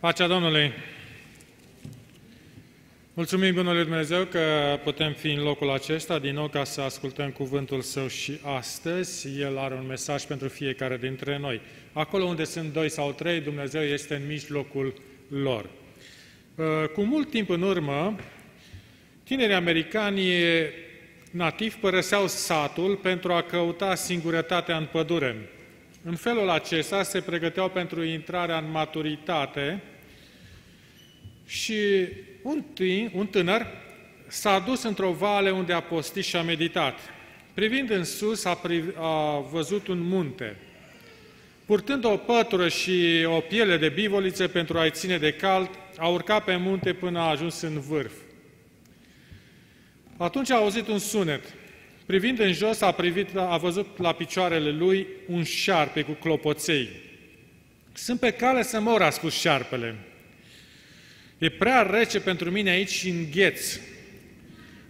Pacea Domnului! Mulțumim Bunului Dumnezeu că putem fi în locul acesta din nou ca să ascultăm cuvântul Său și astăzi. El are un mesaj pentru fiecare dintre noi. Acolo unde sunt doi sau trei, Dumnezeu este în mijlocul lor. Uh, cu mult timp în urmă, tinerii americani nativi părăseau satul pentru a căuta singurătatea în pădure. În felul acesta se pregăteau pentru intrarea în maturitate și un, tânăr, un tânăr s-a dus într-o vale unde a postit și a meditat. Privind în sus, a, priv- a văzut un munte. Purtând o pătură și o piele de bivoliță pentru a-i ține de cald, a urcat pe munte până a ajuns în vârf. Atunci a auzit un sunet. Privind în jos, a, privit, a văzut la picioarele lui un șarpe cu clopoței. Sunt pe cale să mor, a spus șarpele. E prea rece pentru mine aici și îngheț.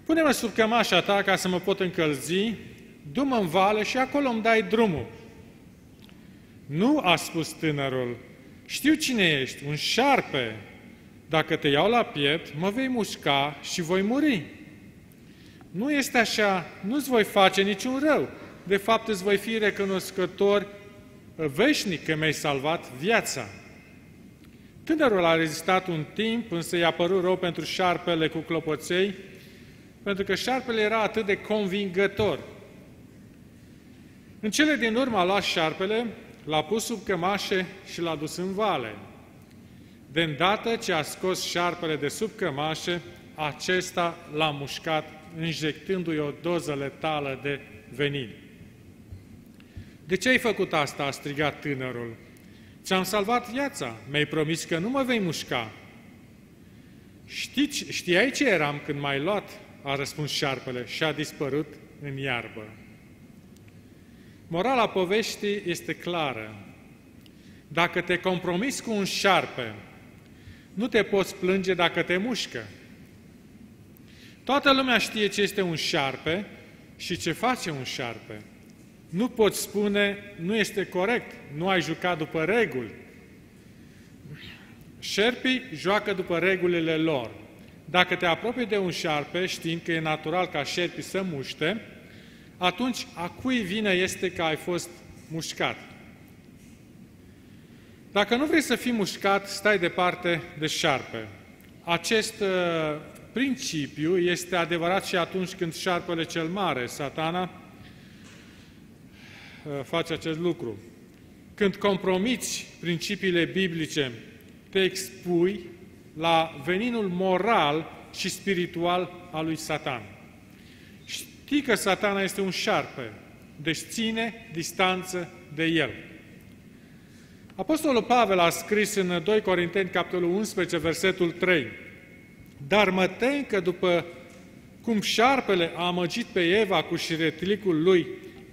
Pune-mă sub cămașa ta ca să mă pot încălzi, du-mă în vale și acolo îmi dai drumul. Nu, a spus tânărul, știu cine ești, un șarpe. Dacă te iau la piept, mă vei mușca și voi muri. Nu este așa, nu-ți voi face niciun rău. De fapt, îți voi fi recunoscător veșnic că mi-ai salvat viața. Tânărul a rezistat un timp, însă i-a părut rău pentru șarpele cu clopoței, pentru că șarpele era atât de convingător. În cele din urmă a luat șarpele, l-a pus sub cămașe și l-a dus în vale. De îndată ce a scos șarpele de sub cămașe, acesta l-a mușcat, injectându-i o doză letală de venin. De ce ai făcut asta?" a strigat tânărul. Ți-am salvat viața, mi-ai promis că nu mă vei mușca. Știți, știai ce eram când m-ai luat? A răspuns șarpele și a dispărut în iarbă. Morala poveștii este clară. Dacă te compromiți cu un șarpe, nu te poți plânge dacă te mușcă. Toată lumea știe ce este un șarpe și ce face un șarpe. Nu poți spune, nu este corect, nu ai jucat după reguli. Șerpii joacă după regulile lor. Dacă te apropii de un șarpe, știind că e natural ca șerpii să muște, atunci a cui vine este că ai fost mușcat. Dacă nu vrei să fii mușcat, stai departe de șarpe. Acest uh, principiu este adevărat și atunci când șarpele cel mare, satana, Uh, face acest lucru. Când compromiți principiile biblice, te expui la veninul moral și spiritual al lui Satan. Știi că satana este un șarpe, deci ține distanță de el. Apostolul Pavel a scris în 2 Corinteni, capitolul 11, versetul 3, Dar mă tem că după cum șarpele a amăgit pe Eva cu șiretlicul lui,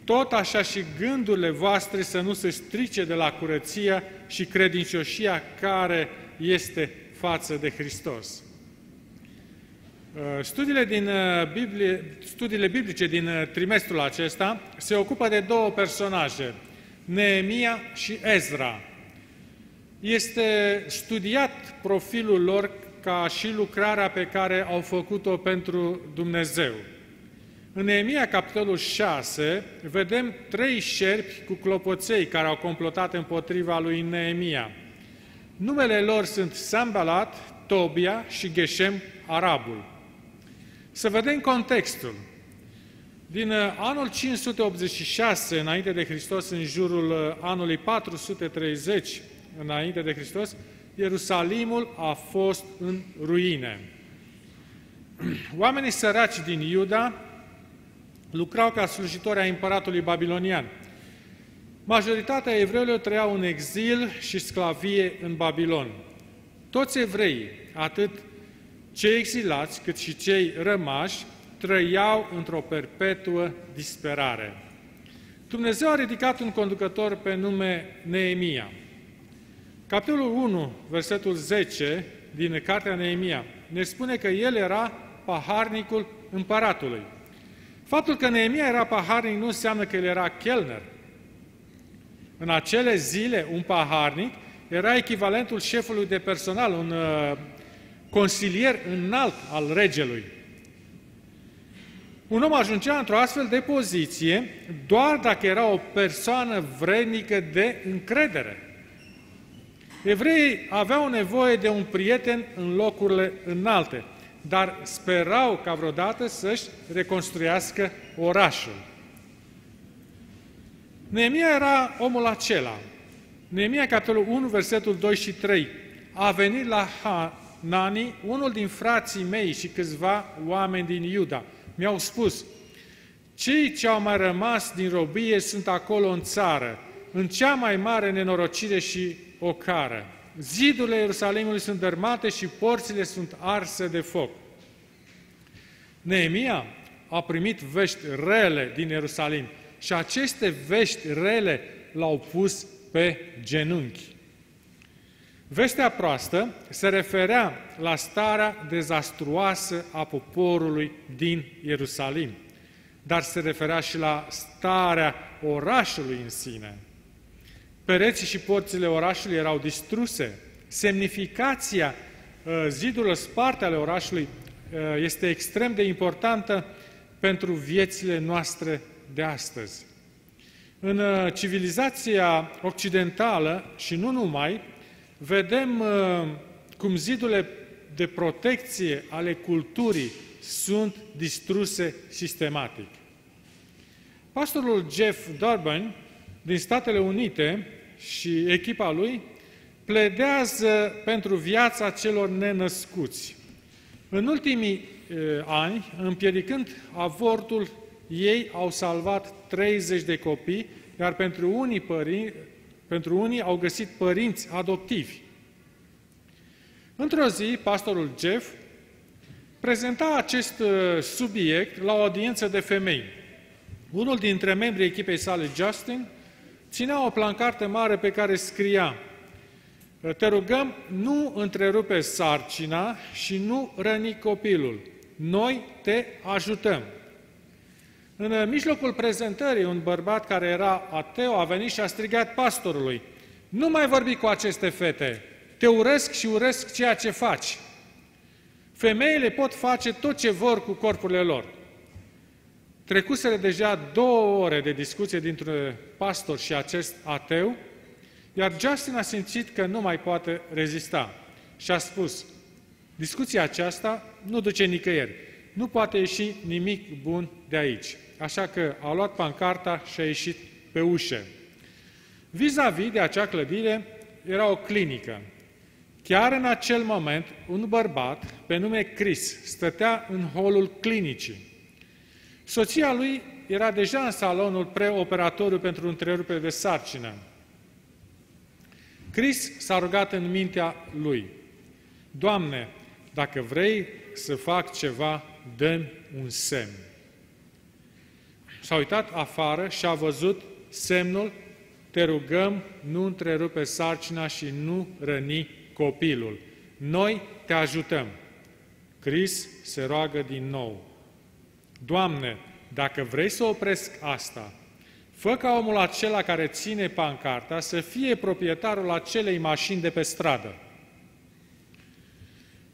tot așa și gândurile voastre să nu se strice de la curăția și credincioșia care este față de Hristos. Uh, studiile, din uh, Biblie, studiile biblice din uh, trimestrul acesta se ocupă de două personaje, Neemia și Ezra. Este studiat profilul lor ca și lucrarea pe care au făcut-o pentru Dumnezeu. În Neemia, capitolul 6, vedem trei șerpi cu clopoței care au complotat împotriva lui Neemia. Numele lor sunt Sambalat, Tobia și Geshem, Arabul. Să vedem contextul. Din uh, anul 586 înainte de Hristos, în jurul uh, anului 430 înainte de Hristos, Ierusalimul a fost în ruine. Oamenii săraci din Iuda lucrau ca slujitori ai împăratului babilonian. Majoritatea evreilor trăiau în exil și sclavie în Babilon. Toți evreii, atât cei exilați cât și cei rămași, trăiau într-o perpetuă disperare. Dumnezeu a ridicat un conducător pe nume Neemia. Capitolul 1, versetul 10 din cartea Neemia ne spune că el era paharnicul împăratului. Faptul că Neemia era paharnic nu înseamnă că el era chelner. În acele zile, un paharnic era echivalentul șefului de personal, un uh, consilier înalt al regelui. Un om ajungea într-o astfel de poziție doar dacă era o persoană vrednică de încredere. Evreii aveau nevoie de un prieten în locurile înalte, dar sperau ca vreodată să-și reconstruiască orașul. Neemia era omul acela. Neemia, capitolul 1, versetul 2 și 3. A venit la Hanani, unul din frații mei și câțiva oameni din Iuda. Mi-au spus, cei ce au mai rămas din robie sunt acolo în țară, în cea mai mare nenorocire și ocară. Zidurile Ierusalimului sunt dărmate și porțile sunt arse de foc. Neemia a primit vești rele din Ierusalim și aceste vești rele l-au pus pe genunchi. Vestea proastă se referea la starea dezastruoasă a poporului din Ierusalim, dar se referea și la starea orașului în sine. Pereții și porțile orașului erau distruse. Semnificația uh, zidurilor sparte ale orașului uh, este extrem de importantă pentru viețile noastre de astăzi. În uh, civilizația occidentală și nu numai, vedem cum zidurile de protecție ale culturii sunt distruse sistematic. Pastorul Jeff Durbin din Statele Unite și echipa lui pledează pentru viața celor nenăscuți. În ultimii ani, împiedicând avortul, ei au salvat 30 de copii, iar pentru unii, părinți, pentru unii au găsit părinți adoptivi. Într-o zi, pastorul Jeff prezenta acest subiect la o audiență de femei. Unul dintre membrii echipei sale, Justin, ținea o plancartă mare pe care scria Te rugăm, nu întrerupe sarcina și nu răni copilul. Noi te ajutăm. În mijlocul prezentării, un bărbat care era ateu a venit și a strigat pastorului, nu mai vorbi cu aceste fete, te urăsc și urăsc ceea ce faci. Femeile pot face tot ce vor cu corpurile lor. Trecuseră deja două ore de discuție dintre pastor și acest ateu, iar Justin a simțit că nu mai poate rezista și a spus, discuția aceasta nu duce nicăieri, nu poate ieși nimic bun de aici. Așa că a luat pancarta și a ieșit pe ușă. Vis-a-vis de acea clădire era o clinică. Chiar în acel moment, un bărbat pe nume Chris stătea în holul clinicii. Soția lui era deja în salonul preoperatoriu pentru întrerupere de sarcină. Chris s-a rugat în mintea lui, Doamne, dacă vrei să fac ceva, dă un semn. S-a uitat afară și a văzut semnul, te rugăm, nu întrerupe sarcina și nu răni copilul. Noi te ajutăm. Chris se roagă din nou. Doamne, dacă vrei să opresc asta, fă ca omul acela care ține pancarta să fie proprietarul acelei mașini de pe stradă.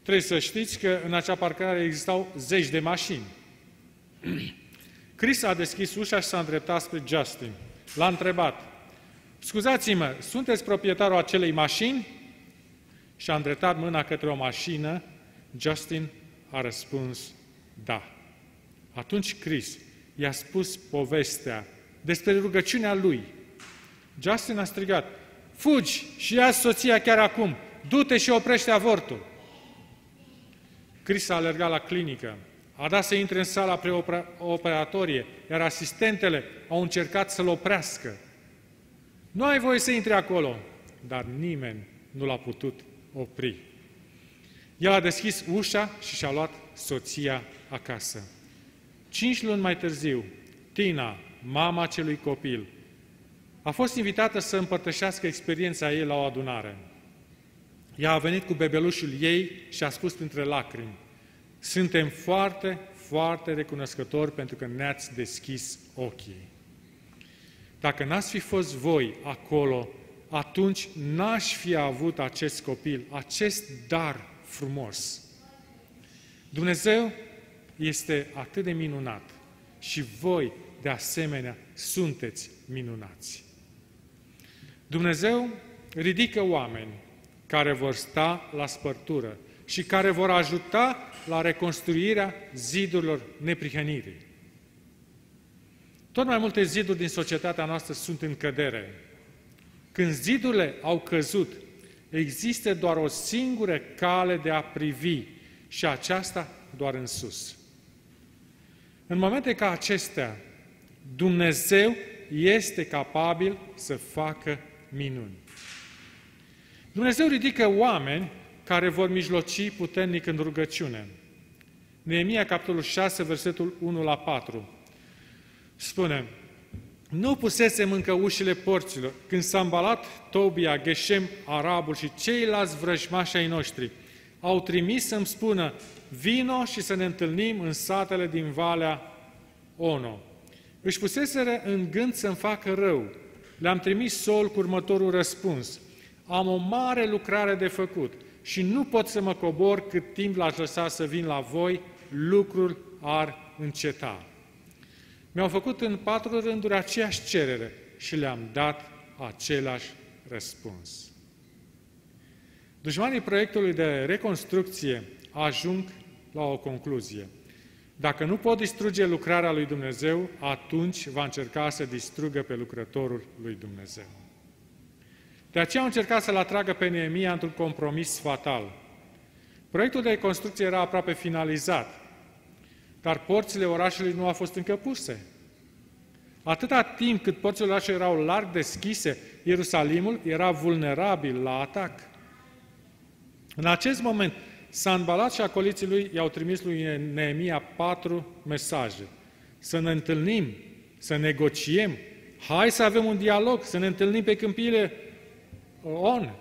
Trebuie să știți că în acea parcare existau zeci de mașini. Chris a deschis ușa și s-a îndreptat spre Justin. L-a întrebat, scuzați-mă, sunteți proprietarul acelei mașini? Și a îndreptat mâna către o mașină. Justin a răspuns, da. Atunci Chris i-a spus povestea despre rugăciunea lui. Justin a strigat, fugi și ia soția chiar acum, du-te și oprește avortul. Chris a alergat la clinică, a dat să intre în sala preoperatorie, iar asistentele au încercat să-l oprească. Nu ai voie să intri acolo, dar nimeni nu l-a putut opri. El a deschis ușa și și-a luat soția acasă. Cinci luni mai târziu, Tina, mama acelui copil, a fost invitată să împărtășească experiența ei la o adunare. Ea a venit cu bebelușul ei și a spus printre lacrimi, suntem foarte, foarte recunoscători pentru că ne-ați deschis ochii. Dacă n-ați fi fost voi acolo, atunci n-aș fi avut acest copil, acest dar frumos. Dumnezeu este atât de minunat și voi, de asemenea, sunteți minunați. Dumnezeu ridică oameni care vor sta la spărtură și care vor ajuta la reconstruirea zidurilor neprihănirii. Tot mai multe ziduri din societatea noastră sunt în cădere. Când zidurile au căzut, există doar o singură cale de a privi și aceasta doar în sus. În momente ca acestea, Dumnezeu este capabil să facă minuni. Dumnezeu ridică oameni care vor mijloci puternic în rugăciune. Neemia, capitolul 6, versetul 1 la 4, spune Nu pusesem încă ușile porților când s-a îmbalat Tobia, Geshem, Arabul și ceilalți vrăjmași ai noștri. Au trimis să-mi spună, vino și să ne întâlnim în satele din Valea Ono. Își puseseră în gând să-mi facă rău. Le-am trimis sol cu următorul răspuns. Am o mare lucrare de făcut și nu pot să mă cobor cât timp l-aș lăsa să vin la voi, lucrul ar înceta. Mi-au făcut în patru rânduri aceeași cerere și le-am dat același răspuns. Dușmanii proiectului de reconstrucție ajung la o concluzie. Dacă nu pot distruge lucrarea lui Dumnezeu, atunci va încerca să distrugă pe lucrătorul lui Dumnezeu. De aceea au încercat să-l atragă pe Neemia într-un compromis fatal. Proiectul de construcție era aproape finalizat, dar porțile orașului nu au fost încă puse. Atâta timp cât porțile orașului erau larg deschise, Ierusalimul era vulnerabil la atac. În acest moment, Sanbalat și acoliții lui i-au trimis lui Neemia patru mesaje. Să ne întâlnim, să negociem, hai să avem un dialog, să ne întâlnim pe câmpiile on.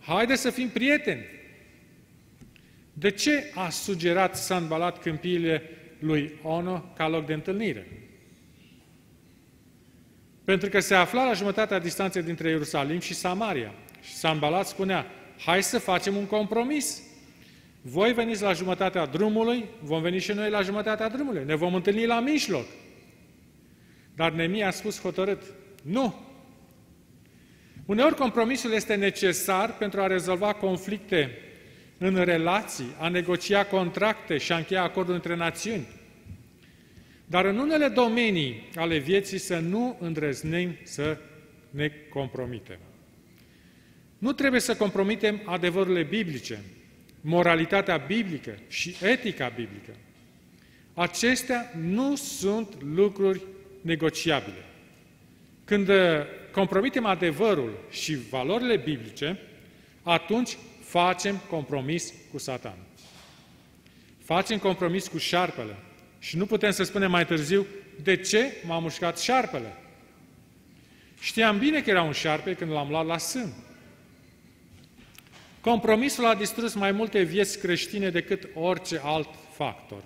Haide să fim prieteni. De ce a sugerat Sanbalat câmpiile lui Ono ca loc de întâlnire? Pentru că se afla la jumătatea distanței dintre Ierusalim și Samaria. Și Sanbalat spunea, hai să facem un compromis. Voi veniți la jumătatea drumului, vom veni și noi la jumătatea drumului. Ne vom întâlni la mijloc. Dar Nemia a spus hotărât, nu, Uneori compromisul este necesar pentru a rezolva conflicte în relații, a negocia contracte și a încheia acorduri între națiuni. Dar în unele domenii ale vieții să nu îndrăznim să ne compromitem. Nu trebuie să compromitem adevărurile biblice, moralitatea biblică și etica biblică. Acestea nu sunt lucruri negociabile. Când compromitem adevărul și valorile biblice, atunci facem compromis cu Satan. Facem compromis cu șarpele. Și nu putem să spunem mai târziu, de ce m-a mușcat șarpele? Știam bine că era un șarpe când l-am luat la sân. Compromisul a distrus mai multe vieți creștine decât orice alt factor.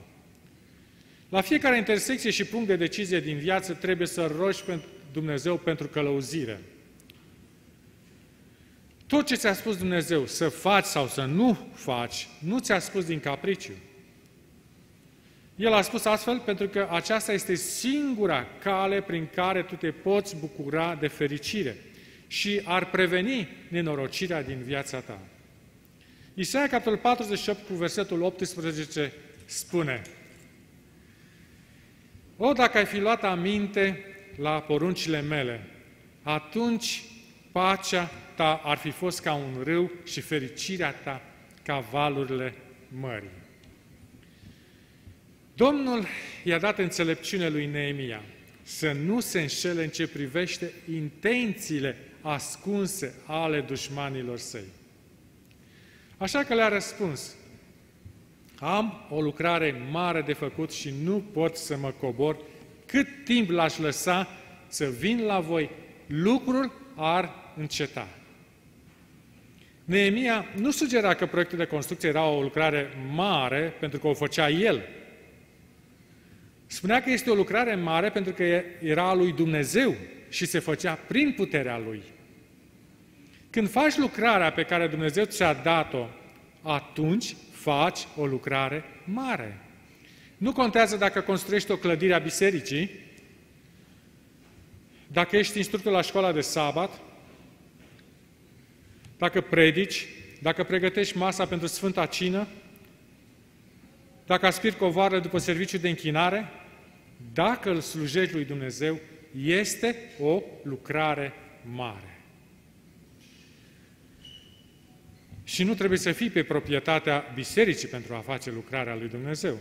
La fiecare intersecție și punct de decizie din viață trebuie să rogi pentru Dumnezeu pentru călăuzire. Tot ce ți-a spus Dumnezeu să faci sau să nu faci, nu ți-a spus din capriciu. El a spus astfel pentru că aceasta este singura cale prin care tu te poți bucura de fericire și ar preveni nenorocirea din viața ta. Isaia, capitolul 48, cu versetul 18, spune O, dacă ai fi luat aminte la poruncile mele, atunci pacea ta ar fi fost ca un râu și fericirea ta ca valurile mării. Domnul i-a dat înțelepciune lui Neemia să nu se înșele în ce privește intențiile ascunse ale dușmanilor săi. Așa că le-a răspuns, am o lucrare mare de făcut și nu pot să mă cobor cât timp l-aș lăsa să vin la voi, lucrul ar înceta. Neemia nu sugera că proiectul de construcție era o lucrare mare pentru că o făcea el. Spunea că este o lucrare mare pentru că era a lui Dumnezeu și se făcea prin puterea lui. Când faci lucrarea pe care Dumnezeu ți-a dat-o, atunci faci o lucrare mare. Nu contează dacă construiești o clădire a bisericii, dacă ești instructor la școala de sabat, dacă predici, dacă pregătești masa pentru Sfânta Cină, dacă aspiri covară după serviciu de închinare, dacă îl slujești lui Dumnezeu, este o lucrare mare. Și nu trebuie să fii pe proprietatea bisericii pentru a face lucrarea lui Dumnezeu.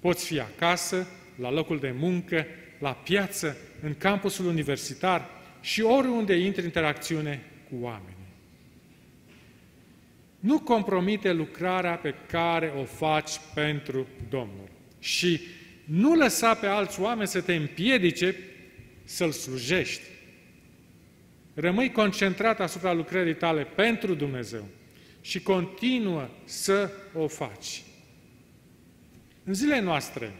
Poți fi acasă, la locul de muncă, la piață, în campusul universitar și oriunde intri în interacțiune cu oameni. Nu compromite lucrarea pe care o faci pentru Domnul. Și nu lăsa pe alți oameni să te împiedice să-L slujești. Rămâi concentrat asupra lucrării tale pentru Dumnezeu și continuă să o faci. În zilele noastre,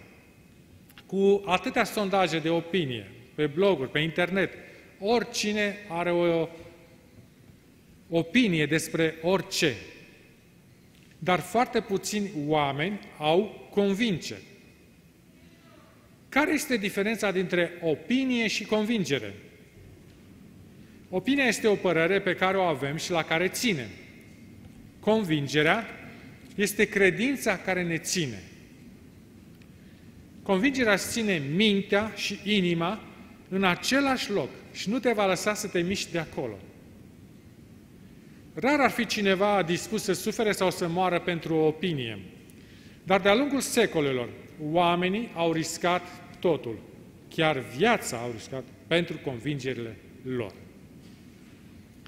cu atâtea sondaje de opinie, pe bloguri, pe internet, oricine are o opinie despre orice, dar foarte puțini oameni au convingere. Care este diferența dintre opinie și convingere? Opinia este o părere pe care o avem și la care ținem. Convingerea este credința care ne ține. Convingerea ține mintea și inima în același loc și nu te va lăsa să te miști de acolo. Rar ar fi cineva dispus să sufere sau să moară pentru o opinie. Dar de-a lungul secolelor, oamenii au riscat totul. Chiar viața au riscat pentru convingerile lor.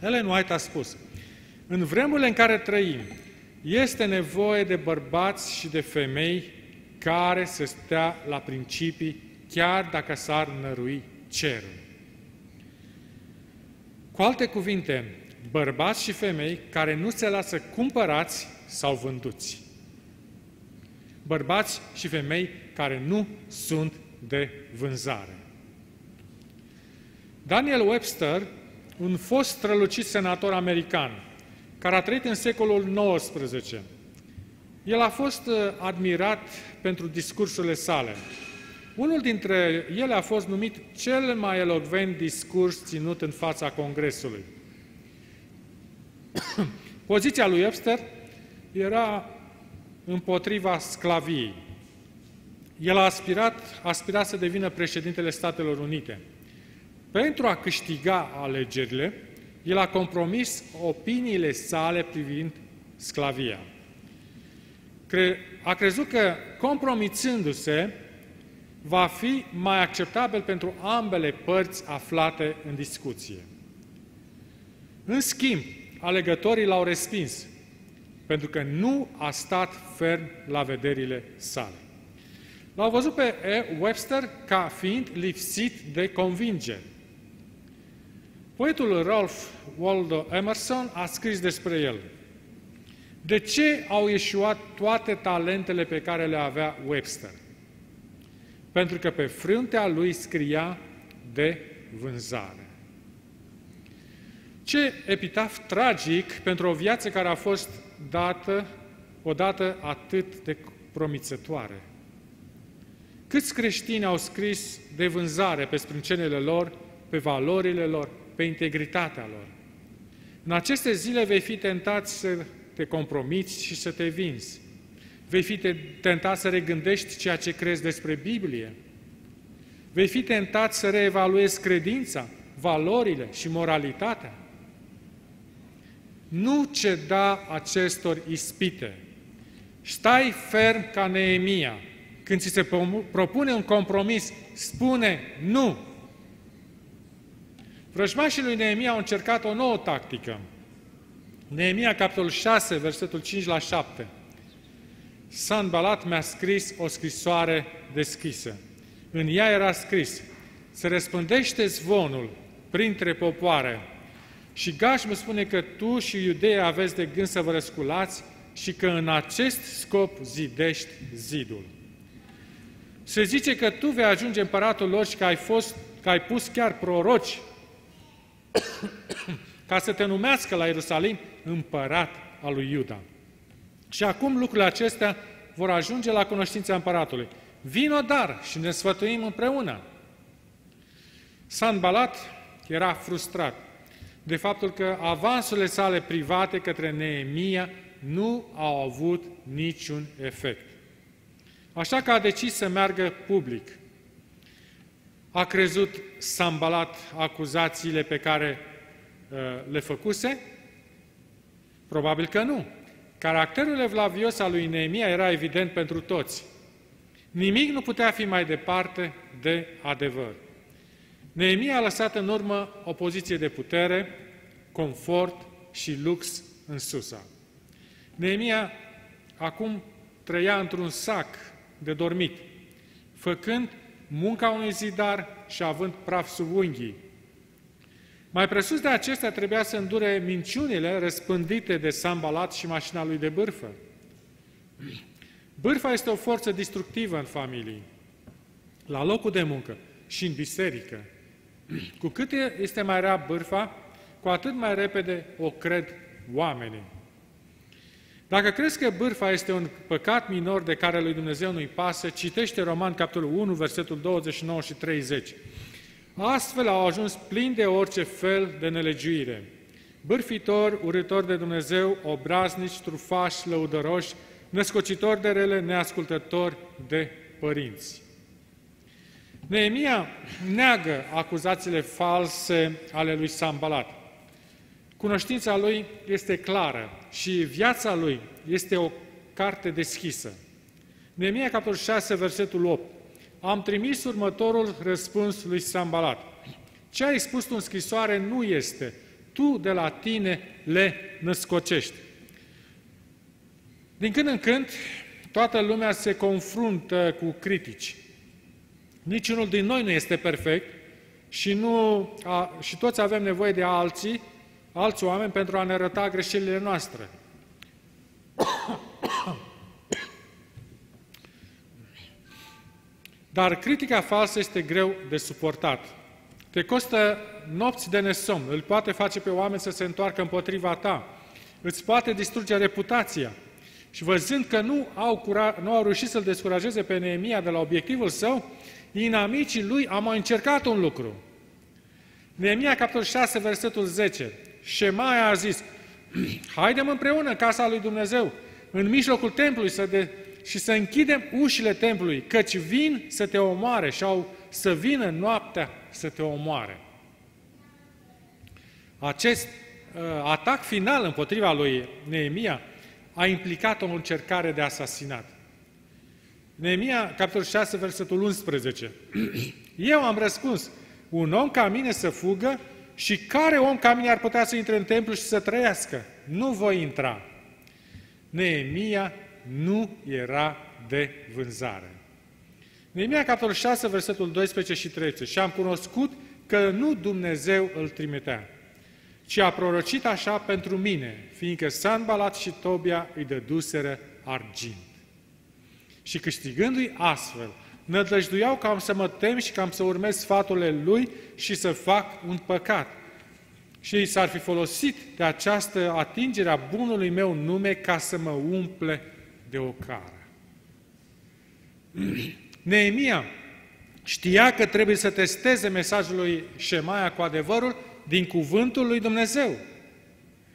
Ellen White a spus, în vremurile în care trăim, este nevoie de bărbați și de femei care să stea la principii, chiar dacă s-ar nărui cerul. Cu alte cuvinte, bărbați și femei care nu se lasă cumpărați sau vânduți. Bărbați și femei care nu sunt de vânzare. Daniel Webster, un fost strălucit senator american, care a trăit în secolul XIX, el a fost uh, admirat pentru discursurile sale. Unul dintre ele a fost numit cel mai elocvent discurs ținut în fața Congresului. Poziția lui Webster era împotriva sclaviei. El a aspirat, a aspirat să devină președintele Statelor Unite. Pentru a câștiga alegerile, el a compromis opiniile sale privind sclavia. A crezut că, compromițându-se, va fi mai acceptabil pentru ambele părți aflate în discuție. În schimb, alegătorii l-au respins, pentru că nu a stat ferm la vederile sale. L-au văzut pe Webster ca fiind lipsit de convingere. Poetul Ralph Waldo Emerson a scris despre el. De ce au ieșuat toate talentele pe care le avea Webster? Pentru că pe fruntea lui scria de vânzare. Ce epitaf tragic pentru o viață care a fost dată odată atât de promițătoare. Câți creștini au scris de vânzare pe sprâncenele lor, pe valorile lor, pe integritatea lor. În aceste zile vei fi tentat să te compromiți și să te vinzi. Vei fi tentat să regândești ceea ce crezi despre Biblie. Vei fi tentat să reevaluezi credința, valorile și moralitatea. Nu ceda acestor ispite. Stai ferm ca Neemia. Când ți se propune un compromis, spune nu. Vrăjmașii lui Neemia au încercat o nouă tactică. Neemia, capitolul 6, versetul 5 la 7. Sanbalat mi-a scris o scrisoare deschisă. În ea era scris, să răspândește zvonul printre popoare. Și Gaș mă spune că tu și iudeii aveți de gând să vă răsculați și că în acest scop zidești zidul. Se zice că tu vei ajunge împăratul lor și că ai, fost, că ai pus chiar proroci ca să te numească la Ierusalim împărat al lui Iuda. Și acum lucrurile acestea vor ajunge la cunoștința împăratului. Vino dar și ne sfătuim împreună. Sanbalat era frustrat de faptul că avansurile sale private către Neemia nu au avut niciun efect. Așa că a decis să meargă public. A crezut Sambalat acuzațiile pe care uh, le făcuse? Probabil că nu. Caracterul evlavios al lui Neemia era evident pentru toți. Nimic nu putea fi mai departe de adevăr. Neemia a lăsat în urmă o poziție de putere, confort și lux în Susa. Neemia acum trăia într-un sac de dormit, făcând munca unui zidar și având praf sub unghii. Mai presus de acestea trebuia să îndure minciunile răspândite de Sambalat și mașina lui de bârfă. Bârfa este o forță destructivă în familie, la locul de muncă și în biserică. Cu cât este mai rea bârfa, cu atât mai repede o cred oamenii. Dacă crezi că bârfa este un păcat minor de care lui Dumnezeu nu-i pasă, citește Roman, capitolul 1, versetul 29 și 30. Astfel au ajuns plini de orice fel de nelegiuire. Bârfitori, urători de Dumnezeu, obraznici, trufași, lăudăroși, născocitori de rele, neascultători de părinți. Neemia neagă acuzațiile false ale lui Sambalat. Cunoștința lui este clară și viața lui este o carte deschisă. Neemia, capitolul 6, versetul 8. Am trimis următorul răspuns lui Sambalat. Ce ai spus tu în scrisoare nu este. Tu de la tine le născocești. Din când în când, toată lumea se confruntă cu critici. Niciunul din noi nu este perfect și, nu, a, și toți avem nevoie de alții, alți oameni pentru a ne arăta greșelile noastre. Dar critica falsă este greu de suportat. Te costă nopți de nesomn, îl poate face pe oameni să se întoarcă împotriva ta, îți poate distruge reputația. Și văzând că nu au, cura, nu au reușit să-l descurajeze pe Neemia de la obiectivul său, inamicii lui au mai încercat un lucru. Neemia, capitolul 6, versetul 10. Șemaia a zis, haidem împreună casa lui Dumnezeu, în mijlocul templului să de, și să închidem ușile templului, căci vin să te omoare și au să vină noaptea să te omoare. Acest uh, atac final împotriva lui Neemia a implicat o încercare de asasinat. Neemia, capitolul 6, versetul 11. Eu am răspuns, un om ca mine să fugă și care om ca mine ar putea să intre în templu și să trăiască? Nu voi intra. Neemia nu era de vânzare. Neemia, capitolul 6, versetul 12 și 13. Și am cunoscut că nu Dumnezeu îl trimitea, ci a prorocit așa pentru mine, fiindcă Sanbalat și Tobia îi dăduseră argint. Și câștigându-i astfel, nădăjduiau că am să mă tem și că am să urmez sfaturile lui și să fac un păcat. Și ei s-ar fi folosit de această atingere a bunului meu nume ca să mă umple de o cară. Neemia știa că trebuie să testeze mesajul lui Șemaia cu adevărul din cuvântul lui Dumnezeu.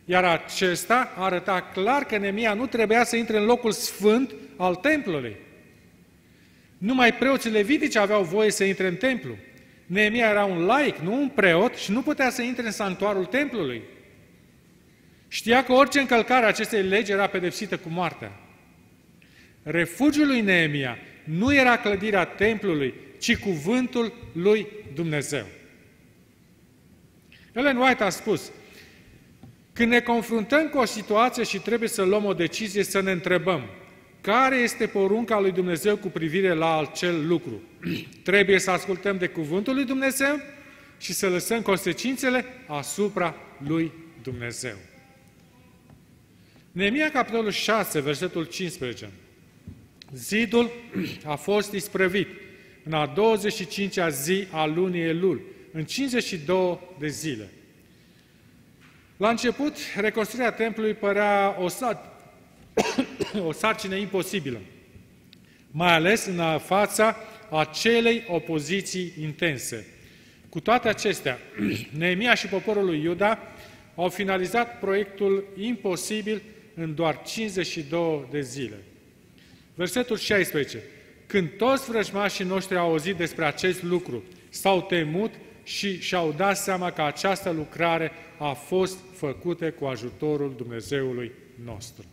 Iar acesta arăta clar că Neemia nu trebuia să intre în locul sfânt al templului. Numai preoții levitici aveau voie să intre în templu. Neemia era un laic, nu un preot și nu putea să intre în sanctuarul templului. Știa că orice încălcare a acestei legi era pedepsită cu moartea. Refugiul lui Neemia nu era clădirea templului, ci cuvântul lui Dumnezeu. Ellen White a spus, când ne confruntăm cu o situație și trebuie să luăm o decizie, să ne întrebăm, care este porunca lui Dumnezeu cu privire la acel lucru? Trebuie să ascultăm de cuvântul lui Dumnezeu și să lăsăm consecințele asupra lui Dumnezeu. Neemia, capitolul 6, versetul 15. Zidul a fost isprăvit în a 25-a zi a lunii Elul, în 52 de zile. La început, reconstruirea templului părea o, sar- o sarcină imposibilă, mai ales în fața acelei opoziții intense. Cu toate acestea, Neemia și poporul lui Iuda au finalizat proiectul imposibil în doar 52 de zile. Versetul 16. Când toți vrăjmașii noștri au auzit despre acest lucru, s-au temut și și-au dat seama că această lucrare a fost făcută cu ajutorul Dumnezeului nostru.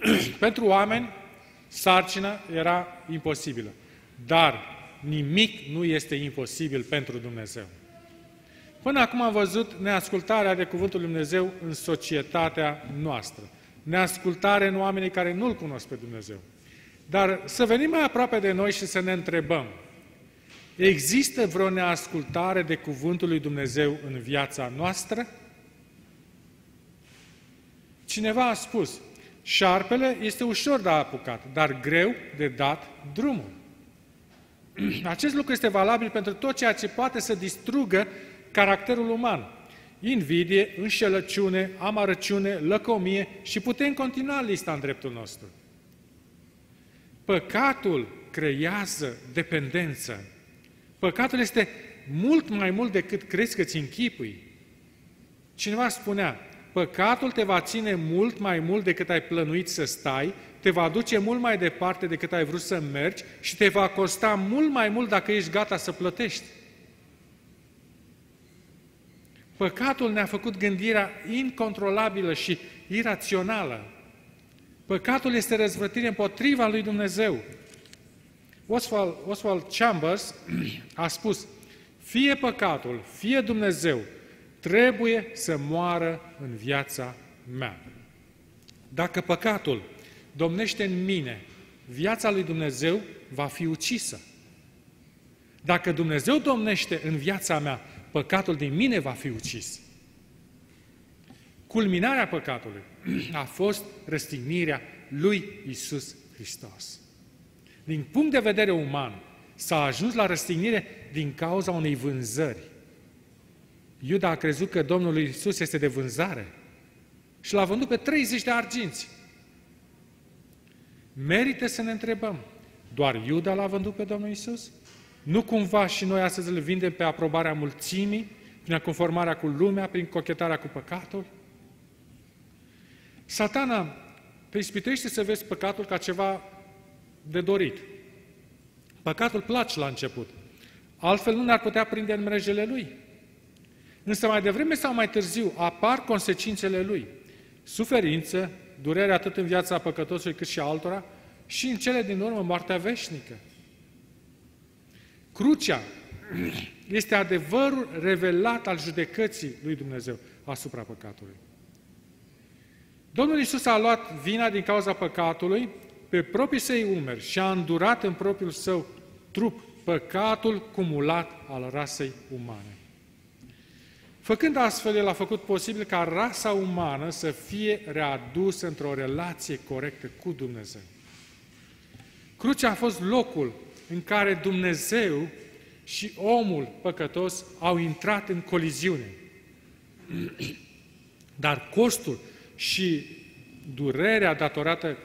Pentru oameni, sarcina era imposibilă, dar nimic nu este imposibil pentru Dumnezeu. Până acum am văzut neascultarea de Cuvântul Lui Dumnezeu în societatea noastră. Neascultare în oamenii care nu-L cunosc pe Dumnezeu. Dar să venim mai aproape de noi și să ne întrebăm, există vreo neascultare de Cuvântul lui Dumnezeu în viața noastră? Cineva a spus, șarpele este ușor de apucat, dar greu de dat drumul. Acest lucru este valabil pentru tot ceea ce poate să distrugă caracterul uman. Invidie, înșelăciune, amarăciune, lăcomie și putem continua lista în dreptul nostru. Păcatul creează dependență. Păcatul este mult mai mult decât crezi că ți închipui. Cineva spunea, păcatul te va ține mult mai mult decât ai plănuit să stai, te va duce mult mai departe decât ai vrut să mergi și te va costa mult mai mult dacă ești gata să plătești. Păcatul ne-a făcut gândirea incontrolabilă și irațională. Păcatul este răzvrătire împotriva lui Dumnezeu. Oswald, Oswald Chambers a spus, fie păcatul, fie Dumnezeu, trebuie să moară în viața mea. Dacă păcatul domnește în mine, viața lui Dumnezeu va fi ucisă. Dacă Dumnezeu domnește în viața mea, păcatul din mine va fi ucis. Culminarea păcatului a fost răstignirea lui Isus Hristos. Din punct de vedere uman, s-a ajuns la răstignire din cauza unei vânzări. Iuda a crezut că Domnul Isus este de vânzare și l-a vândut pe 30 de arginți. Merită să ne întrebăm, doar Iuda l-a vândut pe Domnul Isus? Nu cumva și noi astăzi îl vindem pe aprobarea mulțimii, prin conformarea cu lumea, prin cochetarea cu păcatul? Satana te ispitește să vezi păcatul ca ceva de dorit. Păcatul place la început. Altfel nu ne-ar putea prinde în mrejele lui. Însă mai devreme sau mai târziu apar consecințele lui. Suferință, durere atât în viața păcătosului cât și altora și în cele din urmă moartea veșnică. Crucea este adevărul revelat al judecății lui Dumnezeu asupra păcatului. Domnul Iisus a luat vina din cauza păcatului pe proprii săi umeri și a îndurat în propriul său trup păcatul cumulat al rasei umane. Făcând astfel, el a făcut posibil ca rasa umană să fie readusă într-o relație corectă cu Dumnezeu. Crucea a fost locul în care Dumnezeu și omul păcătos au intrat în coliziune. Dar costul și durerea datorată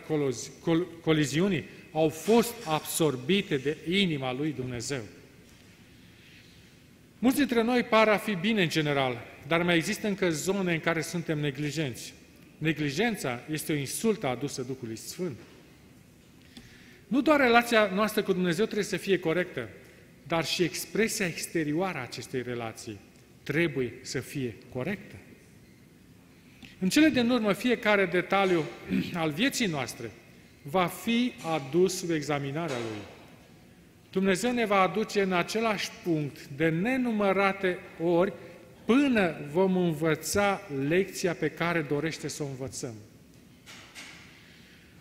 coliziunii au fost absorbite de inima lui Dumnezeu. Mulți dintre noi par a fi bine în general, dar mai există încă zone în care suntem neglijenți. Neglijența este o insultă adusă Duhului Sfânt. Nu doar relația noastră cu Dumnezeu trebuie să fie corectă, dar și expresia exterioară a acestei relații trebuie să fie corectă. În cele din urmă, fiecare detaliu al vieții noastre va fi adus sub examinarea Lui. Dumnezeu ne va aduce în același punct de nenumărate ori până vom învăța lecția pe care dorește să o învățăm.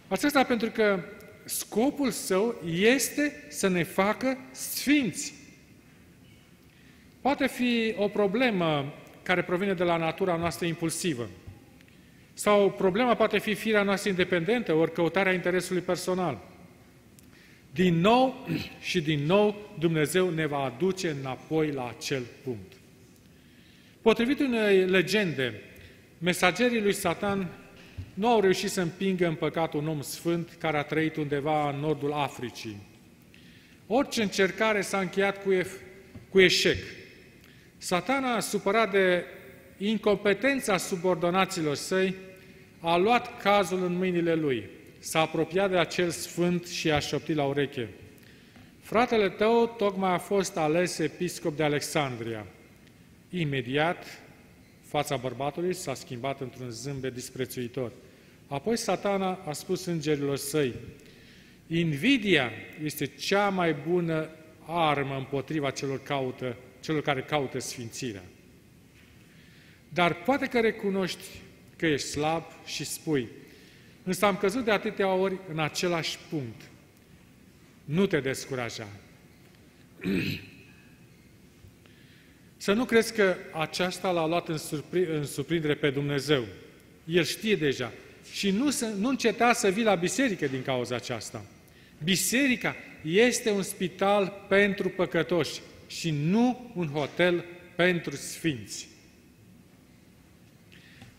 Aceasta pentru că scopul său este să ne facă sfinți. Poate fi o problemă care provine de la natura noastră impulsivă. Sau problema poate fi firea noastră independentă, ori căutarea interesului personal. Din nou și din nou Dumnezeu ne va aduce înapoi la acel punct. Potrivit unei legende, mesagerii lui Satan nu au reușit să împingă în păcat un om sfânt care a trăit undeva în nordul Africii. Orice încercare s-a încheiat cu, ef- cu eșec. Satana, supărat de incompetența subordonaților săi, a luat cazul în mâinile lui. S-a apropiat de acel sfânt și a șoptit la ureche. Fratele tău tocmai a fost ales episcop de Alexandria. Imediat, fața bărbatului s-a schimbat într-un zâmbet disprețuitor. Apoi satana a spus îngerilor săi, Invidia este cea mai bună armă împotriva celor, caută, celor care caută sfințirea. Dar poate că recunoști că ești slab și spui, însă am căzut de atâtea ori în același punct. Nu te descuraja. Să nu crezi că aceasta l-a luat în, surpri, în surprindere pe Dumnezeu. El știe deja. Și nu, să, nu înceta să vii la biserică din cauza aceasta. Biserica este un spital pentru păcătoși și nu un hotel pentru sfinți.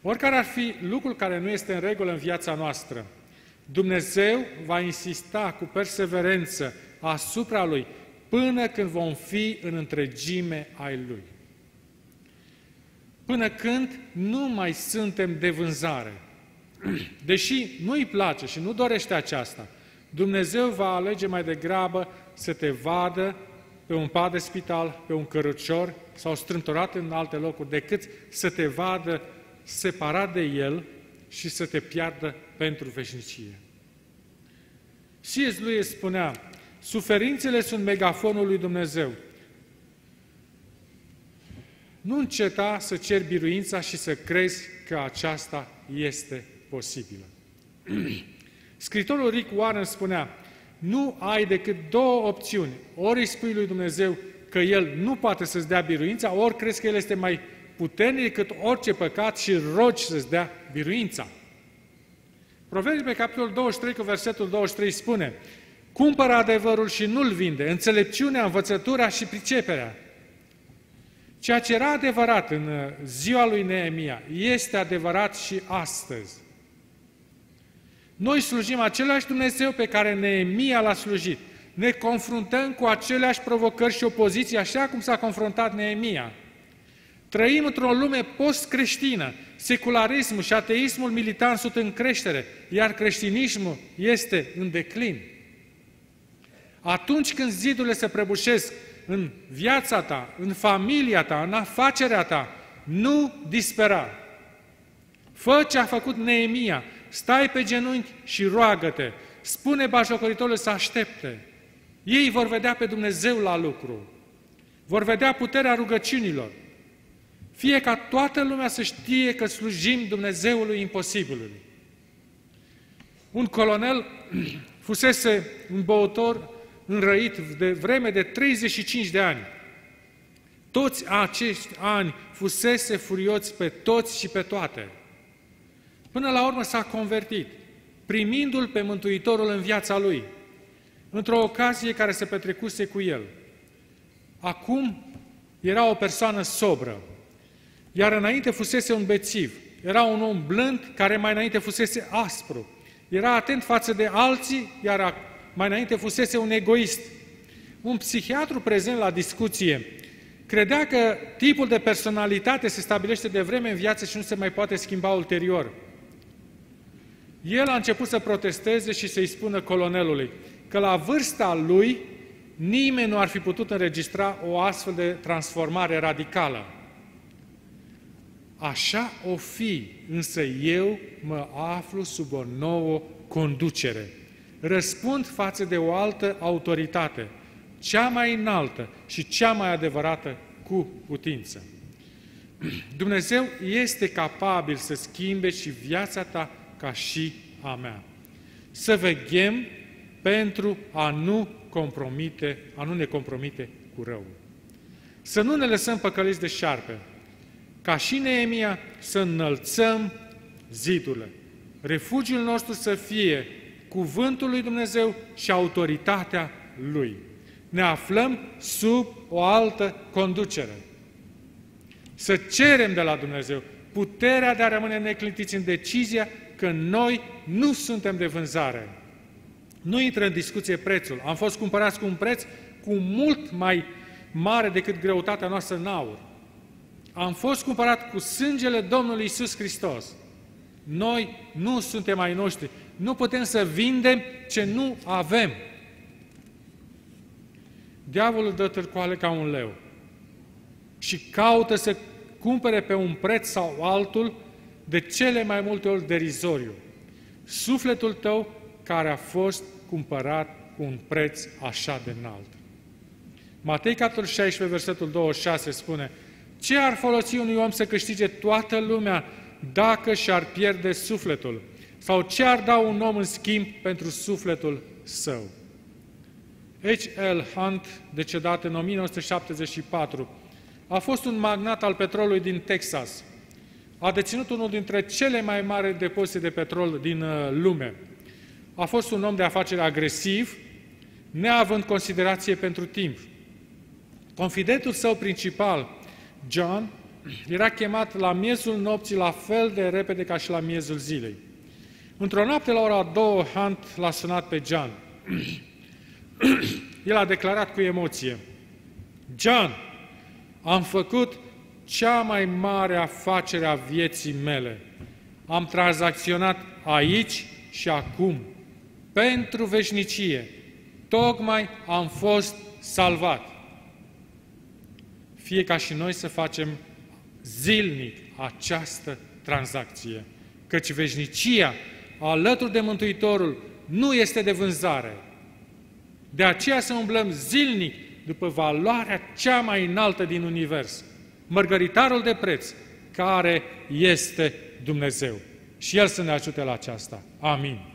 Oricare ar fi lucrul care nu este în regulă în viața noastră, Dumnezeu va insista cu perseverență asupra Lui până când vom fi în întregime ai Lui. Până când nu mai suntem de vânzare. Deși nu-i place și nu dorește aceasta, Dumnezeu va alege mai degrabă să te vadă pe un pat de spital, pe un cărucior sau strântorat în alte locuri, decât să te vadă separat de El și să te piardă pentru veșnicie. C.S. lui spunea, suferințele sunt megafonul lui Dumnezeu. Nu înceta să ceri biruința și să crezi că aceasta este posibilă. Scritorul Rick Warren spunea, nu ai decât două opțiuni. Ori îi spui lui Dumnezeu că El nu poate să-ți dea biruința, ori crezi că El este mai puternic decât orice păcat și rogi să-ți dea biruința. Proverbii pe capitolul 23 cu versetul 23 spune Cumpără adevărul și nu-l vinde, înțelepciunea, învățătura și priceperea. Ceea ce era adevărat în ziua lui Neemia este adevărat și astăzi. Noi slujim același Dumnezeu pe care Neemia l-a slujit. Ne confruntăm cu aceleași provocări și opoziții, așa cum s-a confruntat Neemia. Trăim într-o lume post-creștină. Secularismul și ateismul militant sunt în creștere, iar creștinismul este în declin. Atunci când zidurile se prăbușesc în viața ta, în familia ta, în afacerea ta, nu dispera. Fă ce a făcut Neemia, stai pe genunchi și roagă-te, spune bajocoritorului să aștepte. Ei vor vedea pe Dumnezeu la lucru, vor vedea puterea rugăciunilor, fie ca toată lumea să știe că slujim Dumnezeului imposibilului. Un colonel fusese un băutor înrăit de vreme de 35 de ani. Toți acești ani fusese furioți pe toți și pe toate. Până la urmă s-a convertit, primindu-L pe Mântuitorul în viața lui, într-o ocazie care se petrecuse cu el. Acum era o persoană sobră, iar înainte fusese un bețiv. Era un om blând care mai înainte fusese aspru. Era atent față de alții, iar mai înainte fusese un egoist. Un psihiatru prezent la discuție credea că tipul de personalitate se stabilește de vreme în viață și nu se mai poate schimba ulterior. El a început să protesteze și să-i spună colonelului că la vârsta lui nimeni nu ar fi putut înregistra o astfel de transformare radicală. Așa o fi, însă eu mă aflu sub o nouă conducere. Răspund față de o altă autoritate, cea mai înaltă și cea mai adevărată cu putință. Dumnezeu este capabil să schimbe și viața ta ca și a mea. Să veghem pentru a nu, compromite, a nu ne compromite cu rău. Să nu ne lăsăm păcăliți de șarpe, ca și Neemia, să înălțăm zidurile. Refugiul nostru să fie cuvântul lui Dumnezeu și autoritatea Lui. Ne aflăm sub o altă conducere. Să cerem de la Dumnezeu puterea de a rămâne neclintiți în decizia că noi nu suntem de vânzare. Nu intră în discuție prețul. Am fost cumpărați cu un preț cu mult mai mare decât greutatea noastră în aur. Am fost cumpărat cu sângele Domnului Isus Hristos. Noi nu suntem ai noștri. Nu putem să vindem ce nu avem. Diavolul dă târcoale ca un leu și caută să cumpere pe un preț sau altul de cele mai multe ori derizoriu. Sufletul tău care a fost cumpărat cu un preț așa de înalt. Matei, capitolul 16, versetul 26 spune Ce ar folosi unui om să câștige toată lumea dacă și-ar pierde sufletul? Sau ce ar da un om în schimb pentru sufletul său? H.L. Hunt, decedat în 1974, a fost un magnat al petrolului din Texas. A deținut unul dintre cele mai mari depozite de petrol din uh, lume. A fost un om de afaceri agresiv, neavând considerație pentru timp. Confidentul său principal, John, era chemat la miezul nopții la fel de repede ca și la miezul zilei. Într-o noapte la ora două, Hunt l-a sunat pe John. El a declarat cu emoție, John, am făcut cea mai mare afacere a vieții mele. Am tranzacționat aici și acum, pentru veșnicie. Tocmai am fost salvat. Fie ca și noi să facem zilnic această tranzacție, căci veșnicia alături de Mântuitorul nu este de vânzare. De aceea să umblăm zilnic după valoarea cea mai înaltă din univers, mărgăritarul de preț, care este Dumnezeu. Și El să ne ajute la aceasta. Amin.